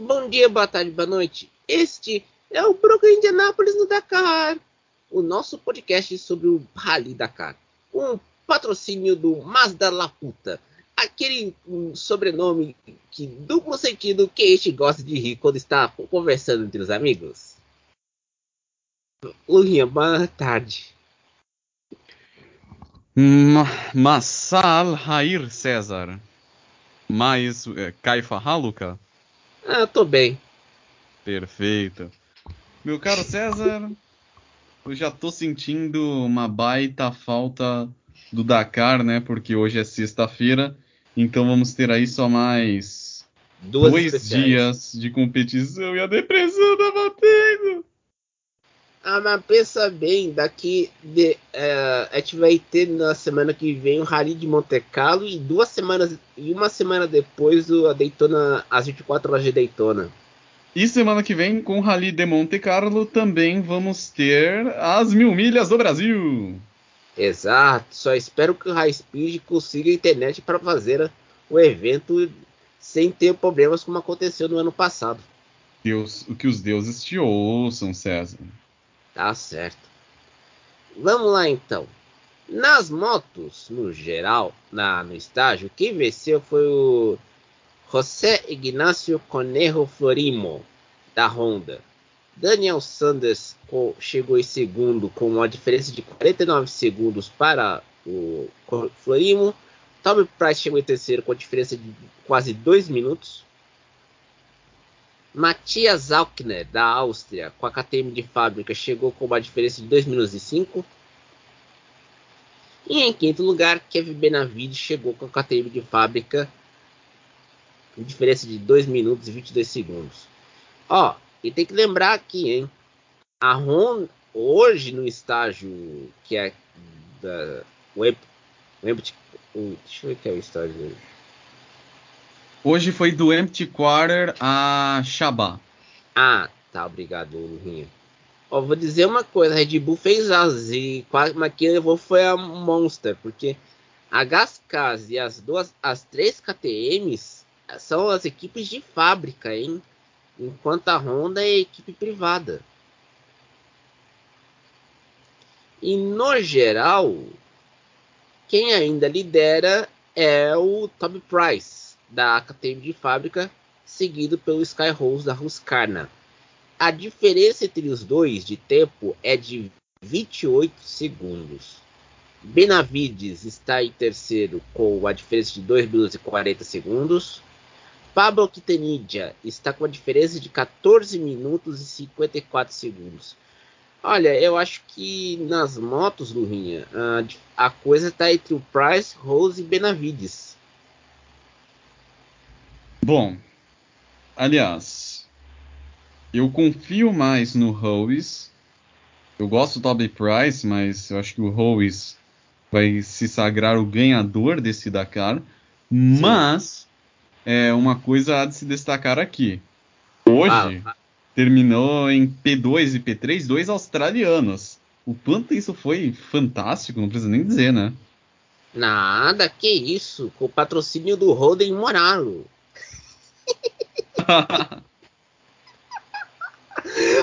Bom dia, boa tarde, boa noite. Este é o Broca Indianápolis no Dakar, o nosso podcast sobre o Rally Dakar. Um patrocínio do Mazda La Puta, aquele um, sobrenome que duplo sentido que este gosta de rir quando está conversando entre os amigos. Lurinha, boa tarde. Ma Massal Rair César. Mais é, Caifa Haluka? Ah, tô bem. Perfeito. Meu caro César, eu já tô sentindo uma baita falta do Dakar, né? Porque hoje é sexta-feira, então vamos ter aí só mais Duas dois especiais. dias de competição e a depressão tá batendo. Ah, mas pensa bem, daqui de, é, a gente vai ter na semana que vem o Rally de Monte Carlo e duas semanas e uma semana depois o, a Daytona, as 24 horas de Daytona. E semana que vem, com o Rally de Monte Carlo, também vamos ter as mil milhas do Brasil. Exato, só espero que o High Speed consiga internet para fazer o evento sem ter problemas como aconteceu no ano passado. Deus, o que os deuses te ouçam, César. Tá certo. Vamos lá então. Nas motos, no geral, na, no estágio, quem venceu foi o José Ignacio Conejo Florimo, da Honda. Daniel Sanders chegou em segundo com uma diferença de 49 segundos para o Florimo. Tommy Price chegou em terceiro com a diferença de quase 2 minutos. Matthias Alkner, da Áustria, com a KTM de fábrica, chegou com uma diferença de 2 minutos e 5. E em quinto lugar, Kevin Benavides chegou com a KTM de fábrica, com diferença de 2 minutos e 22 segundos. Ó, e tem que lembrar aqui, hein? A Honda, hoje no estágio que é da. O, o, o- deixa eu ver que é o estágio hoje. Hoje foi do Empty Quarter a Shabá. Ah, tá, obrigado, Lurinha. Ó, vou dizer uma coisa, a Red Bull fez as e quase mas quem levou foi a Monster, porque a Gascas e as duas, as três KTMs são as equipes de fábrica, hein? Enquanto a Honda é equipe privada. E no geral, quem ainda lidera é o Toby Price da KTM de fábrica, seguido pelo Sky Rose da Husqvarna. A diferença entre os dois de tempo é de 28 segundos. Benavides está em terceiro com a diferença de 2 minutos e 40 segundos. Pablo Quintanilha está com a diferença de 14 minutos e 54 segundos. Olha, eu acho que nas motos, Lurinha, a, a coisa está entre o Price, Rose e Benavides. Bom, aliás, eu confio mais no Hoes. Eu gosto do Toby Price, mas eu acho que o Hoes vai se sagrar o ganhador desse Dakar. Mas é uma coisa a de se destacar aqui. Hoje Ah, terminou em P2 e P3 dois australianos. O quanto isso foi fantástico, não precisa nem dizer, né? Nada, que isso, com o patrocínio do Holden Moralo.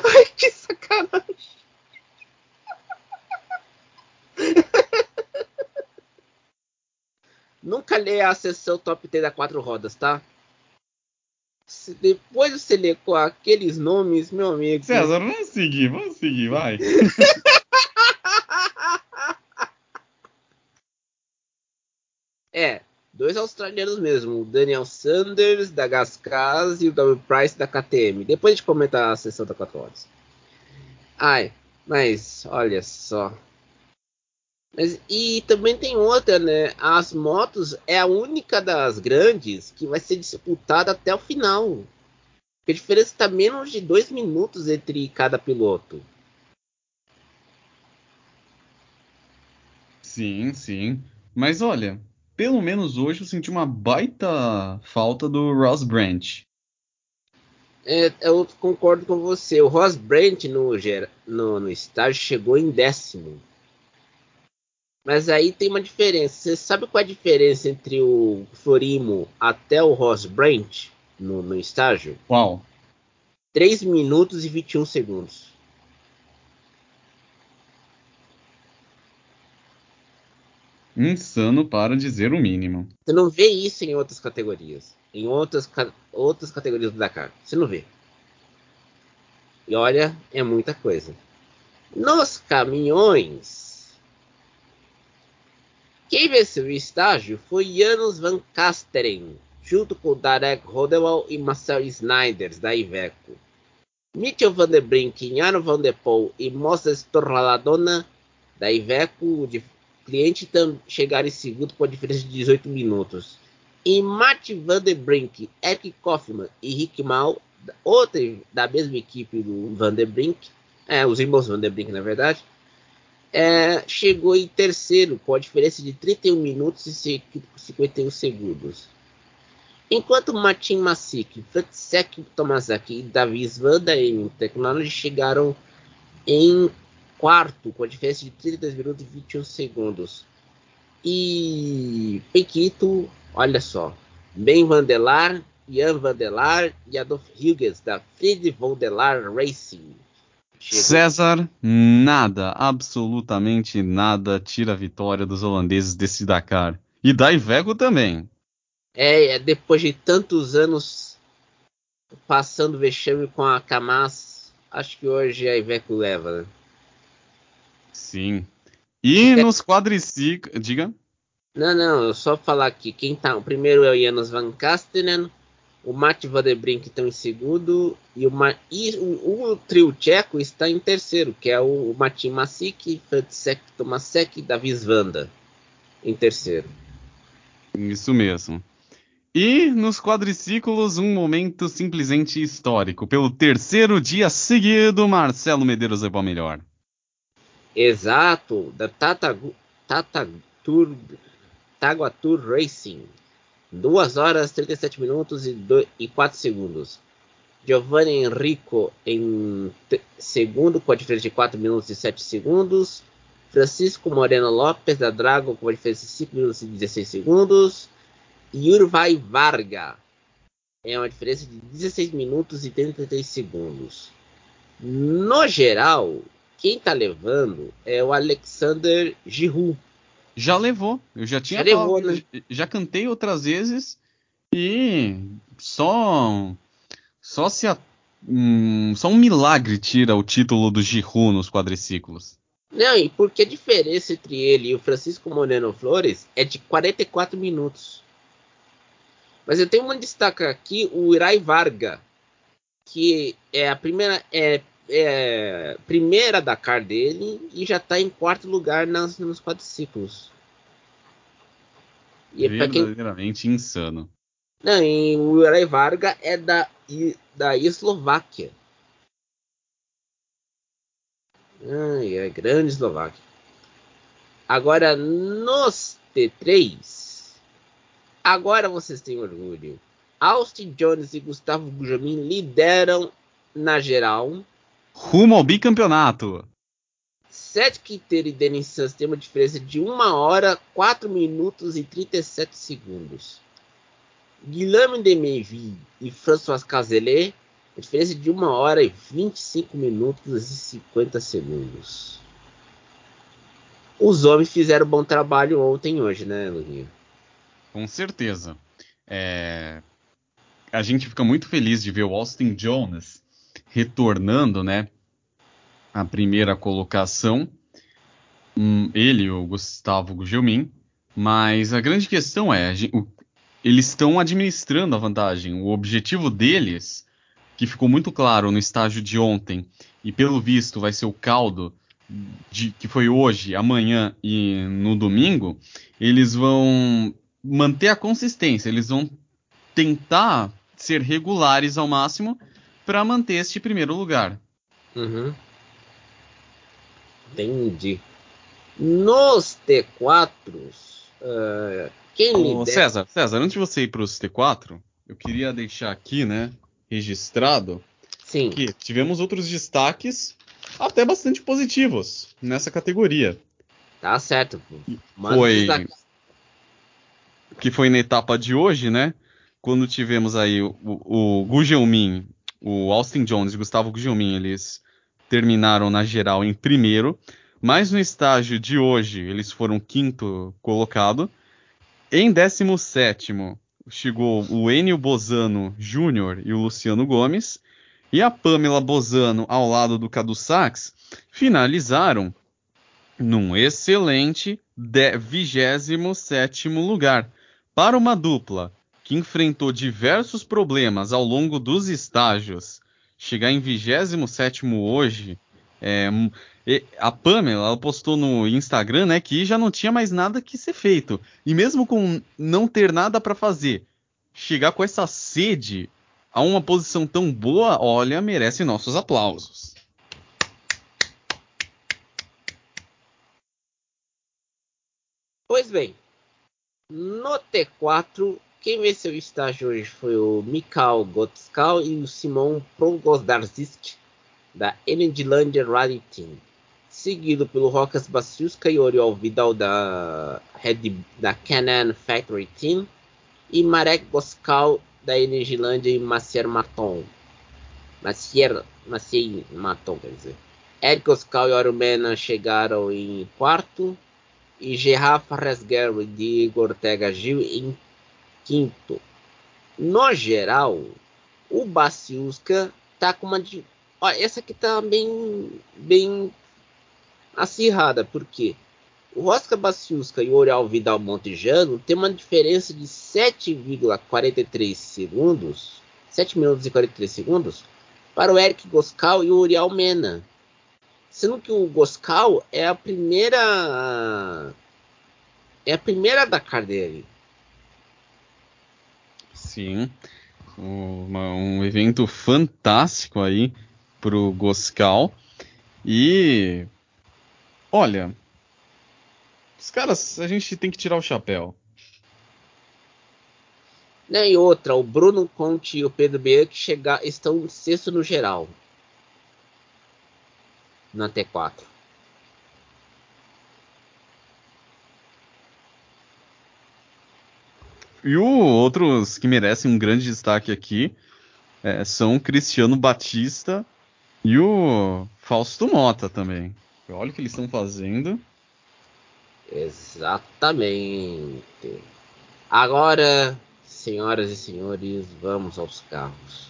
Ai, que sacanagem. Nunca lê a sessão top 10 da quatro rodas, tá? Se depois você ler com aqueles nomes, meu amigo. César, vamos seguir, vamos seguir, vai. É, dois australianos mesmo, o Daniel Sanders da Gascas e o W Price da KTM. Depois a gente comenta a sessão da 4 horas. Ai, mas olha só. Mas, e também tem outra, né? As motos é a única das grandes que vai ser disputada até o final. A diferença está menos de dois minutos entre cada piloto. Sim, sim. Mas olha, pelo menos hoje eu senti uma baita falta do Ross Branch. É, eu concordo com você. O Ross Brent no, no, no estágio chegou em décimo. Mas aí tem uma diferença. Você sabe qual é a diferença entre o Florimo até o Ross Brent? no, no estágio? Qual? 3 minutos e 21 segundos. Insano para dizer o mínimo. Você não vê isso em outras categorias. Em outras, outras categorias do Dakar. Você não vê. E olha, é muita coisa. Nos caminhões, quem venceu o estágio foi Janos Van Kasteren, junto com Darek Rodewell e Marcel Snyders, da Iveco. Mitchell Van der Brink, Jano Van der Poel e Moses Torraladona, da Iveco, de cliente chegaram em segundo com a diferença de 18 minutos. E Matt Van Brink, Eric Kaufman e Rick Mal, outra da mesma equipe do Van Brink, é, os irmãos Van Brink na verdade, é, chegou em terceiro com a diferença de 31 minutos e 51 segundos. Enquanto Martin Masick, Francesc Tomaszaki e Davis Van da Technology chegaram em quarto, com a diferença de 32 minutos e 21 segundos. E Pequito, olha só, Ben Vandelar, Ian Vandelar e Adolf Hughes, da Fried Vandelar Racing. César, nada, absolutamente nada tira a vitória dos holandeses desse Dakar. E da Iveco também. É, é, depois de tantos anos passando vexame com a Camas, acho que hoje a Iveco leva, né? Sim. E nos quadriciclos. Diga. Não, não, só falar aqui. Quem tá. O primeiro é o Janos Van Kastelen, o Matt Vadebrink estão em segundo, e o, e o, o, trio tcheco está em terceiro, que é o, o Matin Masik, Tomasek e Davis Vanda. Em terceiro. Isso mesmo. E nos quadriciclos, um momento simplesmente histórico. Pelo terceiro dia seguido, Marcelo Medeiros levou a melhor exato da Tata, Tata Tour, Racing. 2 horas 37 minutos e, 2, e 4 segundos. Giovanni Enrico em segundo com a diferença de 4 minutos e 7 segundos. Francisco Moreno Lopes da Dragon com a diferença de 5 minutos e 16 segundos. E Urvai Varga é uma diferença de 16 minutos e 33 segundos. No geral, quem tá levando é o Alexander Giroud. Já levou. Eu já tinha. Já, levou, né? já cantei outras vezes e só. Só se a, hum, só um milagre tira o título do Giroud nos quadriciclos. Não, e porque a diferença entre ele e o Francisco Moreno Flores é de 44 minutos. Mas eu tenho uma destaca aqui o Irai Varga, que é a primeira é é, primeira Dakar dele e já está em quarto lugar nas, nos quadriciclos. E é Verdadeiramente quem... insano. Não, e o Uri Varga é da, da Eslováquia. Ai, é grande Eslováquia. Agora, nos T3, agora vocês têm orgulho. Austin Jones e Gustavo Gujamin lideram na geral rumo ao bicampeonato. Sete Quinteiro e Denis Santos têm uma diferença de 1 hora, 4 minutos e 37 segundos. Guilherme Demeville e François Cazelet, a diferença de 1 hora e 25 minutos e 50 segundos. Os homens fizeram bom trabalho ontem e hoje, né, Lurinha? Com certeza. É... A gente fica muito feliz de ver o Austin Jones retornando, né, à primeira colocação. Um, ele, o Gustavo Gugelmin. Mas a grande questão é, o, eles estão administrando a vantagem. O objetivo deles, que ficou muito claro no estágio de ontem, e pelo visto vai ser o caldo de, que foi hoje, amanhã e no domingo, eles vão manter a consistência, eles vão tentar ser regulares ao máximo para manter este primeiro lugar. Uhum. Entendi. Nos T4, uh, quem oh, lidera... César, César, antes de você ir para os T4, eu queria deixar aqui, né, registrado Sim. que tivemos outros destaques até bastante positivos nessa categoria. Tá certo. Manda foi que foi na etapa de hoje, né? quando tivemos aí o, o, o Gu o Austin Jones e Gustavo Gu Jiumin, eles terminaram na geral em primeiro, mas no estágio de hoje eles foram quinto colocado. Em 17 chegou o Enio Bozano Júnior e o Luciano Gomes. E a Pamela Bozano ao lado do Cadu Sachs finalizaram num excelente 27 lugar. Para uma dupla que enfrentou diversos problemas ao longo dos estágios, chegar em 27 hoje, é, a Pamela ela postou no Instagram né, que já não tinha mais nada que ser feito. E mesmo com não ter nada para fazer, chegar com essa sede a uma posição tão boa, olha, merece nossos aplausos. Pois bem, no T4, quem venceu o estágio hoje foi o Mikhail Gotskal e o Simon Prongosdarzik da Energylandia Rally Team, seguido pelo Rokas Basiuska e Oriol Vidal da Red da Canon Factory Team e Marek Goskal da Energylandia e Macier Maton. Macier, Macier Maton, quer dizer. Ed Goskal e Orumena chegaram em quarto e Gerard Resguer e Diego Ortega Gil em quinto. No geral, o Baciuska tá com uma. Ó, essa aqui tá bem, bem acirrada, porque o Rosca Baciuska e o Oriol Vidal Montejano tem uma diferença de 7,43 segundos, 7 minutos e 43 segundos, para o Eric Goscal e o Uriel Mena sendo que o Goscal é a primeira é a primeira da dele. Sim, uma, um evento fantástico aí pro Goscal e olha, os caras a gente tem que tirar o chapéu. Né, e outra, o Bruno Conte e o Pedro Bianchi chegar, estão em sexto no geral na T4. E o, outros que merecem um grande destaque aqui é, são o Cristiano Batista e o Fausto Mota também. Olha o que eles estão fazendo. Exatamente. Agora, senhoras e senhores, vamos aos carros.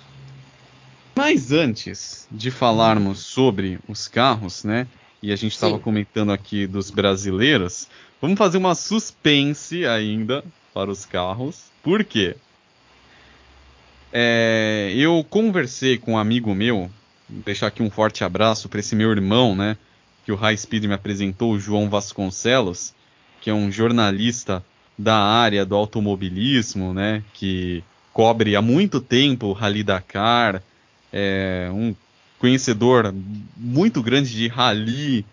Mas antes de falarmos sobre os carros, né? E a gente estava comentando aqui dos brasileiros, vamos fazer uma suspense ainda para os carros. Por quê? É, eu conversei com um amigo meu, deixar aqui um forte abraço para esse meu irmão, né? Que o High Speed me apresentou, o João Vasconcelos, que é um jornalista da área do automobilismo, né? Que cobre há muito tempo o Rally Dakar, é um conhecedor muito grande de rally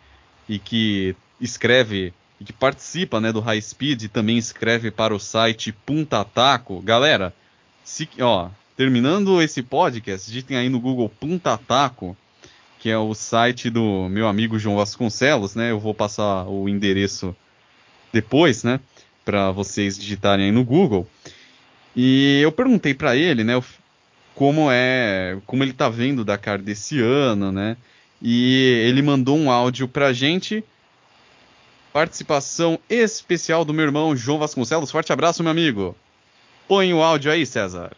e que escreve que participa né, do High Speed e também escreve para o site Punta Taco. Galera, se, ó, terminando esse podcast, digitem aí no Google Punta Taco, que é o site do meu amigo João Vasconcelos, né? Eu vou passar o endereço depois, né? Para vocês digitarem aí no Google. E eu perguntei para ele, né? Como é, como ele tá vendo o Dakar desse ano, né? E ele mandou um áudio pra gente. Participação especial do meu irmão João Vasconcelos. Forte abraço, meu amigo. Põe o áudio aí, César.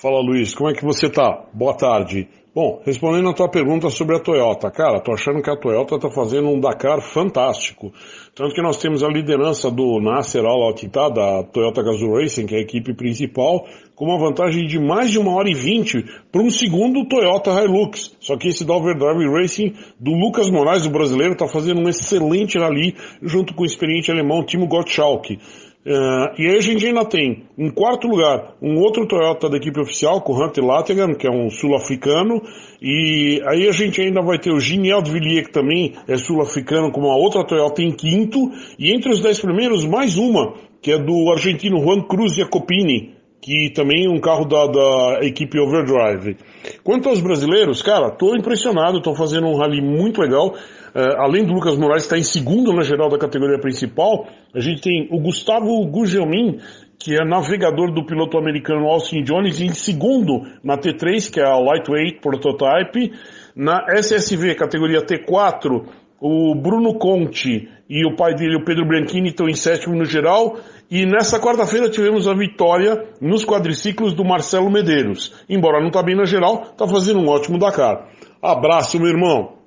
Fala, Luiz. Como é que você tá? Boa tarde. Bom, respondendo a tua pergunta sobre a Toyota, cara, tô achando que a Toyota está fazendo um Dakar fantástico. Tanto que nós temos a liderança do Nasser Al-Attita, da Toyota Gazoo Racing, que é a equipe principal, com uma vantagem de mais de uma hora e vinte para um segundo Toyota Hilux. Só que esse da Overdrive Racing do Lucas Moraes, o brasileiro, está fazendo um excelente rally junto com o experiente alemão Timo Gottschalk. Uh, e aí a gente ainda tem, em quarto lugar, um outro Toyota da equipe oficial, com o Hunter Lattigan, que é um sul-africano, e aí a gente ainda vai ter o Giniel Villiers, que também é sul-africano, com uma outra Toyota em quinto, e entre os dez primeiros, mais uma, que é do argentino Juan Cruz Jacopini, que também é um carro da, da equipe Overdrive. Quanto aos brasileiros, cara, tô impressionado, tô fazendo um rally muito legal. É, além do Lucas Moraes estar em segundo na geral da categoria principal, a gente tem o Gustavo Gugelmin, que é navegador do piloto americano Austin Jones, em segundo na T3, que é a Lightweight Prototype. Na SSV, categoria T4, o Bruno Conte e o pai dele, o Pedro Bianchini, estão em sétimo no geral. E nessa quarta-feira tivemos a vitória nos quadriciclos do Marcelo Medeiros. Embora não está bem na geral, está fazendo um ótimo Dakar. Abraço, meu irmão.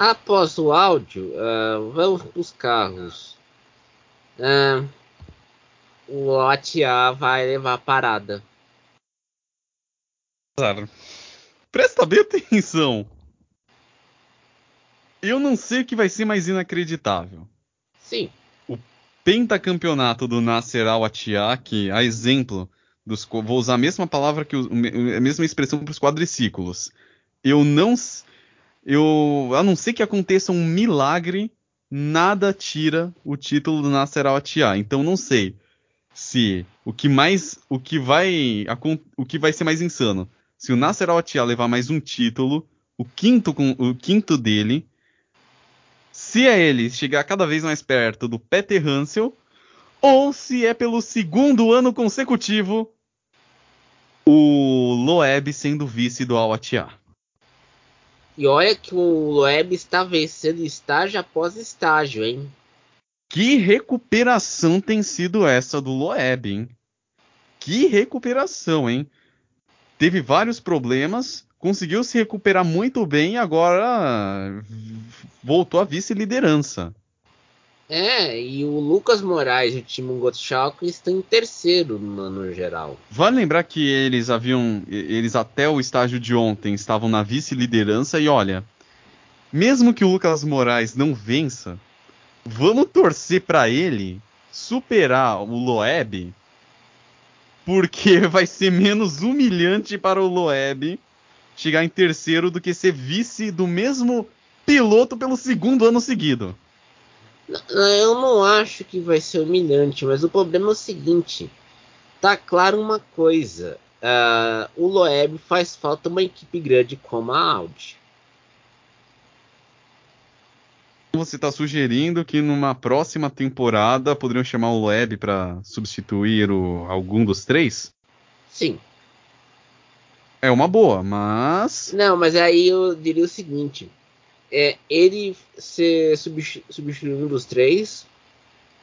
Após o áudio, uh, vamos para os carros. Uh, o lote A vai levar a parada. Presta bem atenção. Eu não sei o que vai ser mais inacreditável. Sim. O pentacampeonato do Nasser Al-Attiyah, que a exemplo dos vou usar a mesma palavra que o, a mesma expressão para os quadriciclos. Eu não eu a não ser que aconteça um milagre, nada tira o título do Nasser Al-Attiyah. Então não sei se o que mais o que vai o que vai ser mais insano, se o Nasser Al-Attiyah levar mais um título, o quinto o quinto dele, se é ele chegar cada vez mais perto do Peter Hansel, ou se é pelo segundo ano consecutivo o Loeb sendo vice do Al-Attiyah. E olha que o Loeb está vencendo estágio após estágio, hein? Que recuperação tem sido essa do Loeb, hein? Que recuperação, hein? Teve vários problemas, conseguiu se recuperar muito bem e agora voltou à vice-liderança. É, e o Lucas Moraes e o Timo Gottschalk estão em terceiro no, no, geral. Vale lembrar que eles haviam, eles até o estágio de ontem estavam na vice-liderança e olha, mesmo que o Lucas Moraes não vença, vamos torcer para ele superar o Loeb, porque vai ser menos humilhante para o Loeb chegar em terceiro do que ser vice do mesmo piloto pelo segundo ano seguido. Eu não acho que vai ser humilhante, mas o problema é o seguinte: tá claro uma coisa. Uh, o Loeb faz falta uma equipe grande como a Audi. Você está sugerindo que numa próxima temporada poderiam chamar o Loeb para substituir o, algum dos três? Sim. É uma boa, mas. Não, mas aí eu diria o seguinte: é ele ser substituir um dos três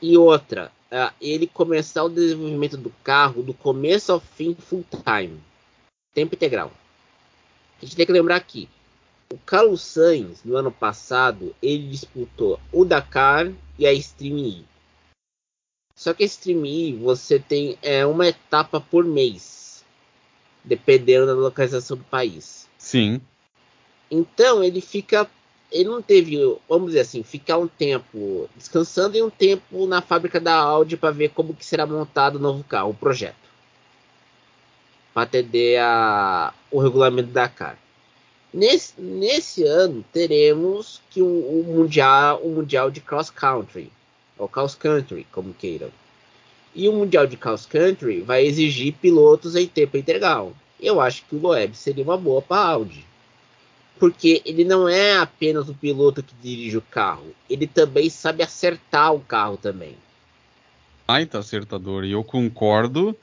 e outra, é, ele começar o desenvolvimento do carro do começo ao fim full time, tempo integral. A gente tem que lembrar aqui, o Carlos Sainz no ano passado ele disputou o Dakar e a Stream E. Só que a Stream E você tem é, uma etapa por mês, dependendo da localização do país. Sim. Então ele fica ele não teve, vamos dizer assim, ficar um tempo descansando e um tempo na fábrica da Audi para ver como que será montado o novo carro, o projeto. Para atender a, o regulamento da Dakar. Nesse, nesse ano teremos que o, o, mundial, o mundial de cross country, ou cross country, como queiram. E o mundial de cross country vai exigir pilotos em tempo integral. Eu acho que o Loeb seria uma boa para Audi porque ele não é apenas o piloto que dirige o carro, ele também sabe acertar o carro também. Baita acertador, e eu concordo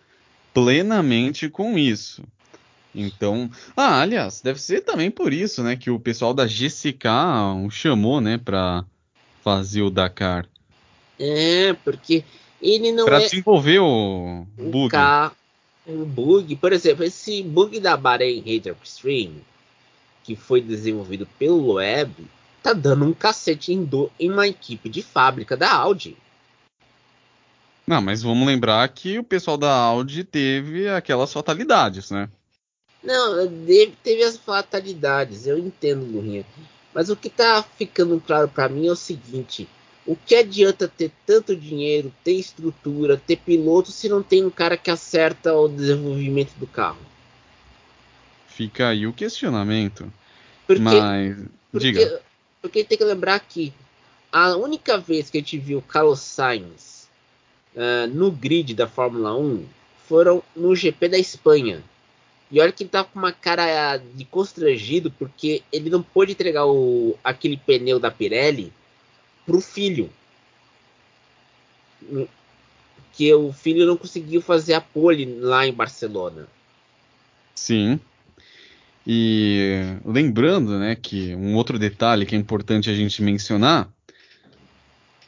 plenamente com isso. Então, ah, aliás, deve ser também por isso, né, que o pessoal da GCK o chamou, né, para fazer o Dakar. É, porque ele não pra é desenvolver o, o bug. Carro, o bug, por exemplo, esse bug da Bahrein Hater Extreme, que foi desenvolvido pelo Loeb, tá dando um cacete em, do, em uma equipe de fábrica da Audi. Não, mas vamos lembrar que o pessoal da Audi teve aquelas fatalidades, né? Não, teve as fatalidades, eu entendo, Lurinha. Mas o que tá ficando claro para mim é o seguinte: o que adianta ter tanto dinheiro, ter estrutura, ter piloto se não tem um cara que acerta o desenvolvimento do carro? Fica aí o questionamento. Porque, Mas, porque, diga. Porque tem que lembrar que a única vez que a gente viu Carlos Sainz uh, no grid da Fórmula 1 foram no GP da Espanha. E olha que ele tava com uma cara de constrangido porque ele não pôde entregar o, aquele pneu da Pirelli pro filho. Que o filho não conseguiu fazer a pole lá em Barcelona. Sim. E lembrando, né, que um outro detalhe que é importante a gente mencionar,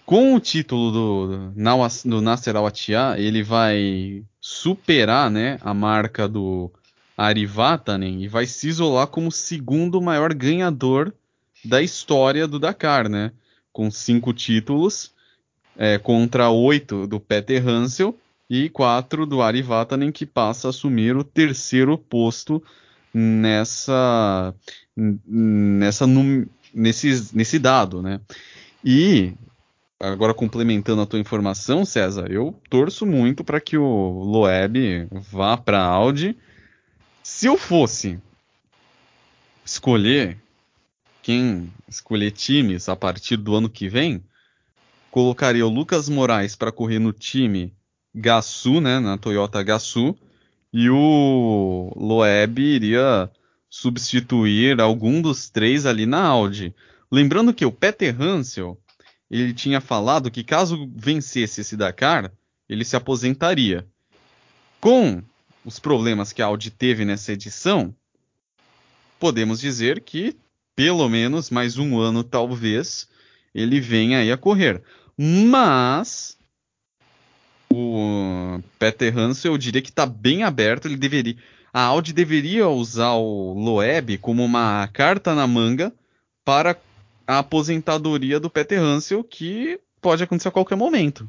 com o título do, do Nasser Al-Attiyah, ele vai superar, né, a marca do Ari Vatanen e vai se isolar como o segundo maior ganhador da história do Dakar, né, com cinco títulos é, contra oito do Peter Hansel e quatro do Ari Vatanen, que passa a assumir o terceiro posto nessa, nessa nesse, nesse dado, né? E agora complementando a tua informação, César, eu torço muito para que o Loeb vá para a Audi. Se eu fosse escolher quem escolher times a partir do ano que vem, colocaria o Lucas Moraes para correr no time Gazoo, né, na Toyota Gazoo, e o Loeb iria substituir algum dos três ali na Audi. Lembrando que o Peter Hansel ele tinha falado que caso vencesse esse Dakar, ele se aposentaria. Com os problemas que a Audi teve nessa edição, podemos dizer que pelo menos mais um ano, talvez, ele venha aí a correr. Mas o Peter Hansel, eu diria que está bem aberto. Ele deveria, a Audi deveria usar o Loeb como uma carta na manga para a aposentadoria do Peter Hansel, que pode acontecer a qualquer momento.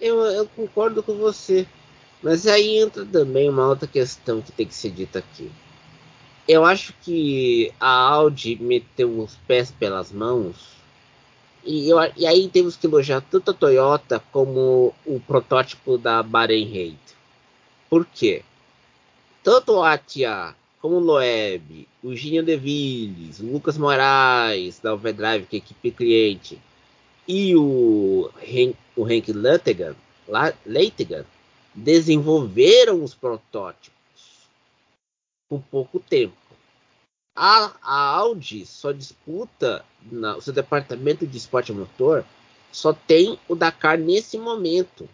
Eu, eu concordo com você, mas aí entra também uma outra questão que tem que ser dita aqui. Eu acho que a Audi meteu os pés pelas mãos e, eu, e aí temos que elogiar tanto a Toyota como o protótipo da Bahrain Raid. Por quê? Tanto o Atia como o Loeb, o Ginho De Villes, o Lucas Moraes da Overdrive, que é equipe cliente, e o, Henk, o Henk Leitegan, desenvolveram os protótipos por pouco tempo. A, a Audi só disputa na, o seu departamento de esporte motor só tem o Dakar nesse momento.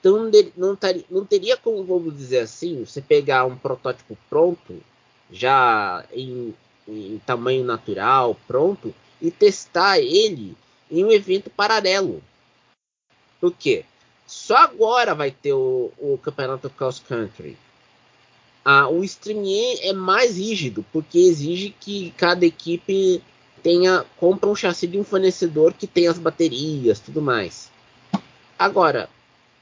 Então não, tar, não teria como, vamos dizer assim, você pegar um protótipo pronto, já em, em tamanho natural, pronto, e testar ele em um evento paralelo. Por quê? Só agora vai ter o, o campeonato cross country. Ah, o streaming é mais rígido, porque exige que cada equipe tenha compra um chassi de um fornecedor que tem as baterias, tudo mais. Agora,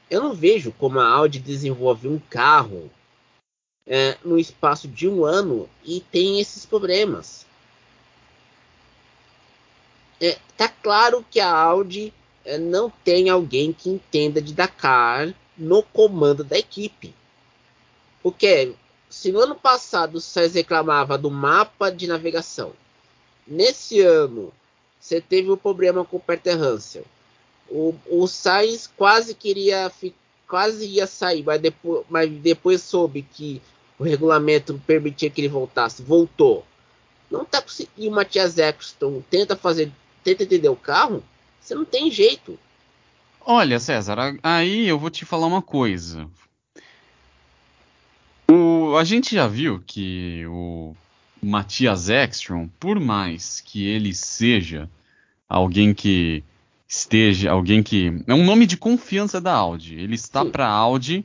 eu não vejo como a Audi desenvolve um carro é, no espaço de um ano e tem esses problemas. É, tá claro que a Audi é, não tem alguém que entenda de Dakar no comando da equipe. Porque se no ano passado o Sainz reclamava do mapa de navegação, nesse ano você teve um problema com o Peter Hansel. O, o Sainz quase queria, quase ia sair, mas depois, mas depois soube que o regulamento permitia que ele voltasse, voltou. Não tá conseguindo. o Matias Eccleston tenta fazer, tenta entender o carro, você não tem jeito. Olha, César, aí eu vou te falar uma coisa a gente já viu que o Matias Ekstrom, por mais que ele seja alguém que esteja, alguém que é um nome de confiança da Audi, ele está para a Audi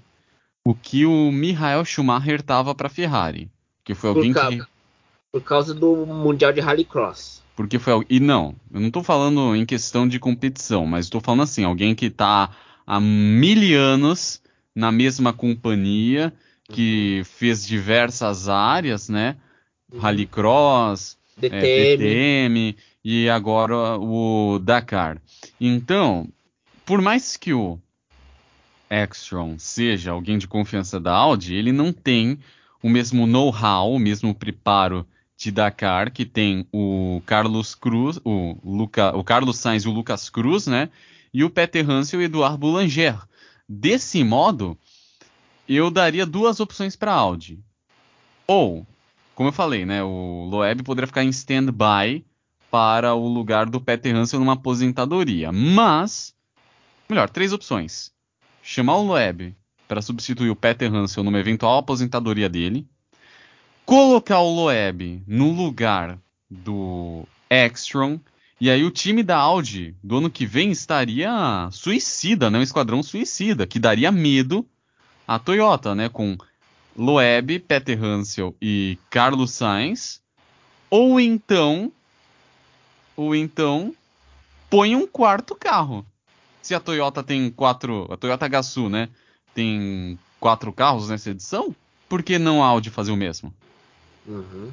o que o Michael Schumacher estava para a Ferrari, que foi alguém por que por causa do mundial de Rallycross. Porque foi e não, eu não estou falando em questão de competição, mas estou falando assim, alguém que está há mil anos na mesma companhia que fez diversas áreas, né? Uhum. Rallycross, DTM. É, DTM e agora o Dakar. Então, por mais que o Extron seja alguém de confiança da Audi, ele não tem o mesmo know-how, o mesmo preparo de Dakar que tem o Carlos Cruz, o, Luca, o Carlos Sainz e o Lucas Cruz, né? E o Peter Hansel e o Eduardo Boulanger. Desse modo, eu daria duas opções para Audi. Ou, como eu falei, né, o Loeb poderia ficar em stand-by para o lugar do Peter Hansel numa aposentadoria. Mas, melhor, três opções. Chamar o Loeb para substituir o Peter Hansel numa eventual aposentadoria dele. Colocar o Loeb no lugar do Ekstrom. E aí o time da Audi do ano que vem estaria suicida, né? Um esquadrão suicida, que daria medo à Toyota, né? Com Loeb, Peter Hansel e Carlos Sainz. Ou então, ou então, põe um quarto carro. Se a Toyota tem quatro, a Toyota Gazoo, né? Tem quatro carros nessa edição, por que não a Audi fazer o mesmo? Uhum.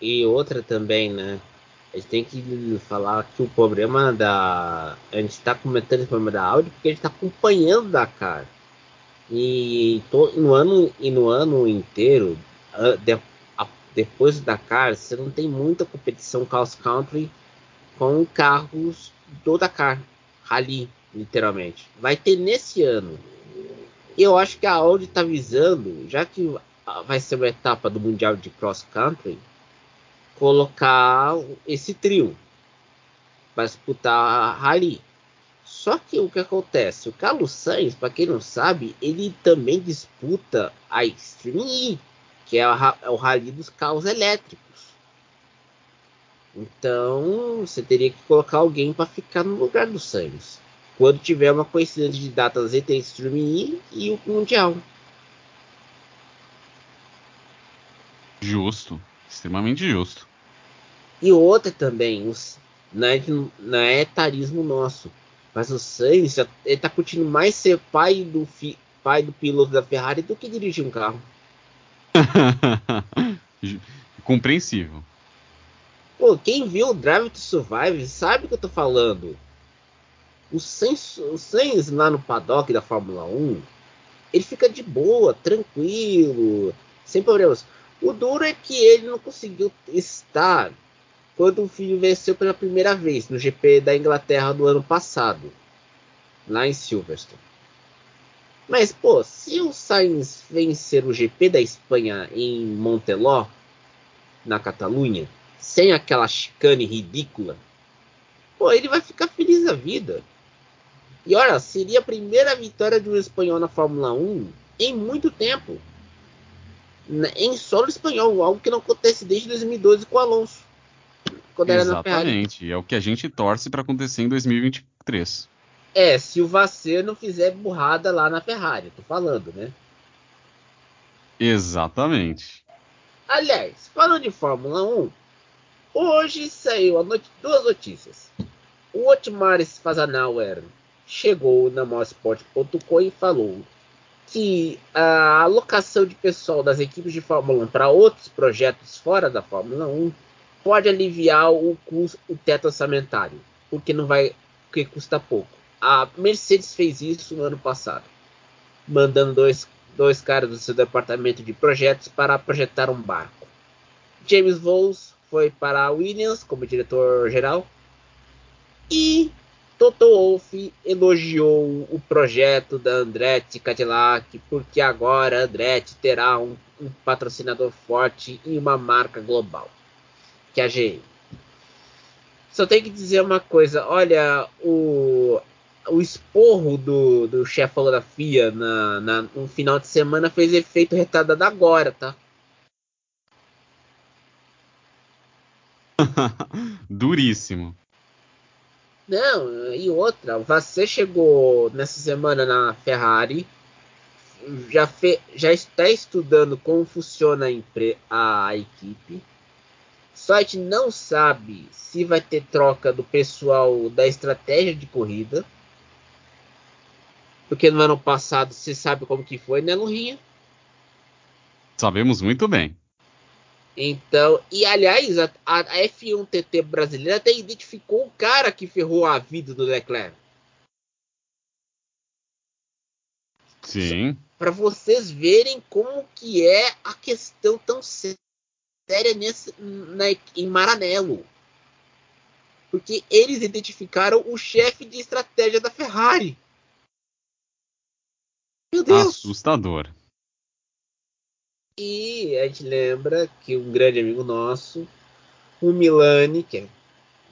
E outra também, né? A gente tem que falar que o problema da. A gente está comentando esse problema da Audi porque a gente está acompanhando da cara. E to... no, ano, e no ano inteiro, de... depois do Dakar, você não tem muita competição cross country com carros do Dakar, Rally, literalmente. Vai ter nesse ano. Eu acho que a Audi está visando, já que vai ser uma etapa do Mundial de Cross Country, colocar esse trio para disputar a Rally. Só que o que acontece? O Carlos Sainz, para quem não sabe, ele também disputa a Extreme E, que é, é o rally dos carros elétricos. Então você teria que colocar alguém para ficar no lugar do Sainz. Quando tiver uma coincidência de datas entre a Extreme E e o Mundial. Justo, extremamente justo. E outra também, os, não, é, não é etarismo nosso, mas o Sainz ele tá curtindo mais ser pai do, fi, pai do piloto da Ferrari do que dirigir um carro. Compreensível. Pô, quem viu o Drive to Survive sabe o que eu tô falando. O Sainz, o Sainz lá no paddock da Fórmula 1, ele fica de boa, tranquilo, sem problemas. O duro é que ele não conseguiu estar quando o filho venceu pela primeira vez no GP da Inglaterra do ano passado, lá em Silverstone. Mas, pô, se o Sainz vencer o GP da Espanha em Monteló, na Catalunha, sem aquela chicane ridícula, pô, ele vai ficar feliz da vida. E olha, seria a primeira vitória de um espanhol na Fórmula 1 em muito tempo. Em solo espanhol, algo que não acontece desde 2012 com o Alonso quando era na Ferrari. Exatamente, é o que a gente torce para acontecer em 2023. É, se o Vasser não fizer burrada lá na Ferrari, tô falando, né? Exatamente. Aliás, falando de Fórmula 1, hoje saiu duas notícias. O Otmar Fazanauer chegou na Mosport.com e falou que a alocação de pessoal das equipes de Fórmula 1 para outros projetos fora da Fórmula 1 pode aliviar o custo, o teto orçamentário, porque não vai, porque custa pouco. A Mercedes fez isso no ano passado, mandando dois, dois caras do seu departamento de projetos para projetar um barco. James Voles foi para a Williams como diretor geral e Toto Wolff elogiou o projeto da Andretti Cadillac porque agora a Andretti terá um, um patrocinador forte e uma marca global que a GM. Só tem que dizer uma coisa, olha, o, o esporro do, do chefe da FIA na, na, no final de semana fez efeito retardado agora, tá? Duríssimo. Não, e outra, você chegou nessa semana na Ferrari, já, fe, já está estudando como funciona a, a equipe, gente não sabe se vai ter troca do pessoal da estratégia de corrida. Porque no ano passado você sabe como que foi, né, Lurinha? Sabemos muito bem. Então, e aliás, a, a F1 TT brasileira até identificou o cara que ferrou a vida do Leclerc. Sim. Para vocês verem como que é a questão tão séria séria nesse, na, em Maranello. Porque eles identificaram o chefe de estratégia da Ferrari. Meu Deus! Assustador. E a gente lembra que um grande amigo nosso, o Milani, que, é,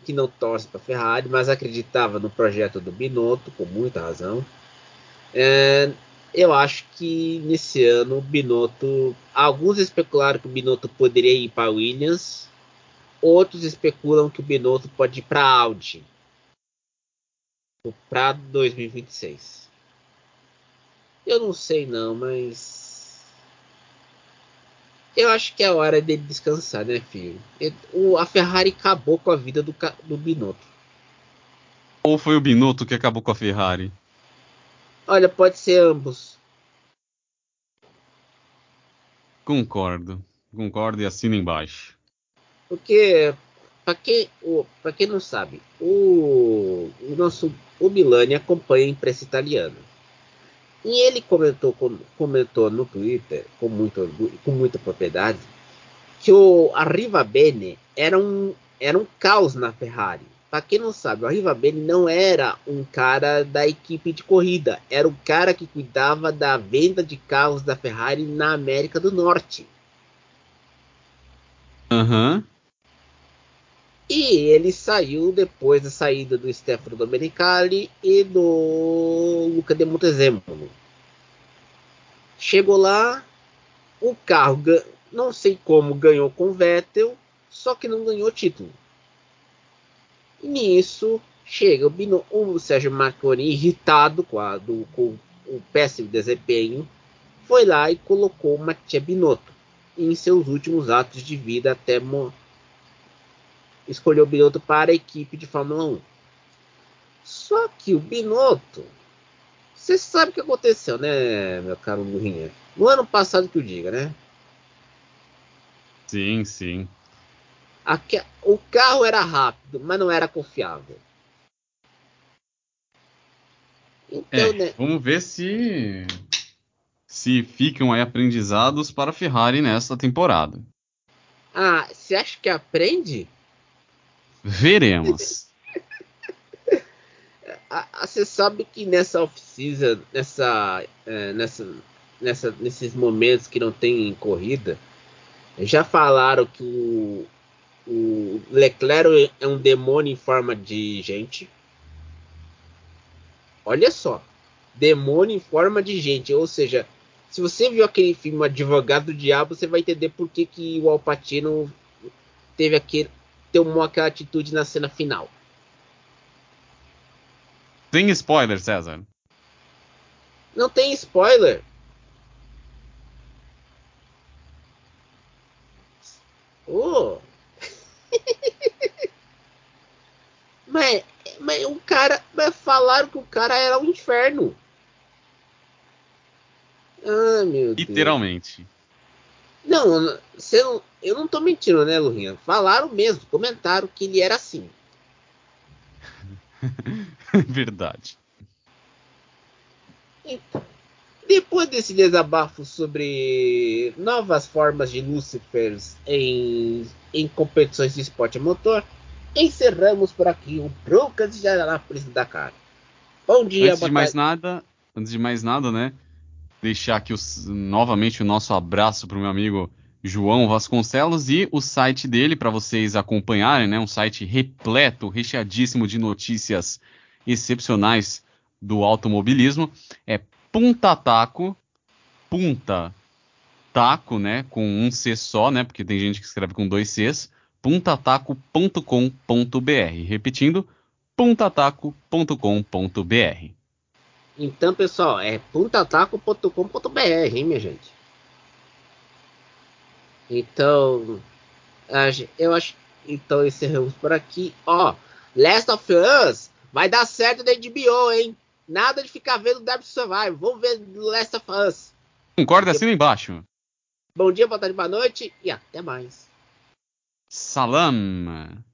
que não torce para Ferrari, mas acreditava no projeto do Binotto, com muita razão. É, eu acho que nesse ano o Binotto. Alguns especularam que o Binotto poderia ir para Williams, outros especulam que o Binotto pode ir para Audi para 2026. Eu não sei não, mas eu acho que é hora dele descansar, né, filho? O, a Ferrari acabou com a vida do, do Binotto. Ou foi o Binotto que acabou com a Ferrari? Olha, pode ser ambos. Concordo. Concordo e assino embaixo. Porque, para quem, quem não sabe, o, o nosso o Milani acompanha a imprensa italiana. E ele comentou, comentou no Twitter, com, muito, com muita propriedade, que o Arriva Bene era um, era um caos na Ferrari. Para quem não sabe, o Arriva Bene não era um cara da equipe de corrida, era o cara que cuidava da venda de carros da Ferrari na América do Norte. Aham. Uhum. E ele saiu depois da saída do Stefano Domenicali e do Luca de Montezemolo. Chegou lá, o carro, não sei como, ganhou com o Vettel, só que não ganhou título. E nisso, chega o, Bino, o Sérgio Marconi, irritado com, a, do, com o péssimo desempenho, foi lá e colocou o Mattia Binotto em seus últimos atos de vida até morrer escolheu o Binotto para a equipe de Fórmula 1. Só que o Binotto, você sabe o que aconteceu, né, meu caro Lurinha? No ano passado que eu diga, né? Sim, sim. O carro era rápido, mas não era confiável. Então, é, né? Vamos ver se se ficam aí aprendizados para a Ferrari nesta temporada. Ah, você acha que aprende? Veremos. Você sabe que nessa off-season, nessa, é, nessa, nessa, nesses momentos que não tem corrida, já falaram que o, o Leclerc é um demônio em forma de gente. Olha só, demônio em forma de gente, ou seja, se você viu aquele filme Advogado do Diabo, você vai entender por que, que o Alpatino teve aquele, tomou aquela atitude na cena final. Tem spoiler, César? Não tem spoiler. Oh. mas, mas o cara. Mas falaram que o cara era um inferno. Ah, meu Deus. Literalmente. Não, você não, eu não tô mentindo, né, Lurinha? Falaram mesmo, comentaram que ele era assim. Verdade. Então, depois desse desabafo sobre novas formas de Lucifers em, em competições de esporte motor, encerramos por aqui o Brocas de Jaranápolis da Cara. Bom dia, Antes de mais nada, antes de mais nada, né? deixar aqui os, novamente o nosso abraço para o meu amigo João Vasconcelos e o site dele para vocês acompanharem, né? Um site repleto, recheadíssimo de notícias excepcionais do automobilismo. É Puntataco, punta taco, né? Com um C só, né? Porque tem gente que escreve com dois Cs. puntataco.com.br. Repetindo, puntataco.com.br. Então, pessoal, é puntataco.com.br, hein, minha gente? Então, eu acho. Então, encerramos por aqui. Ó, Last of Us vai dar certo da HBO, hein? Nada de ficar vendo Dead Survive. Vamos ver Last of Us. Concorda assim embaixo. Bom dia, boa tarde, boa noite e até mais. Salam.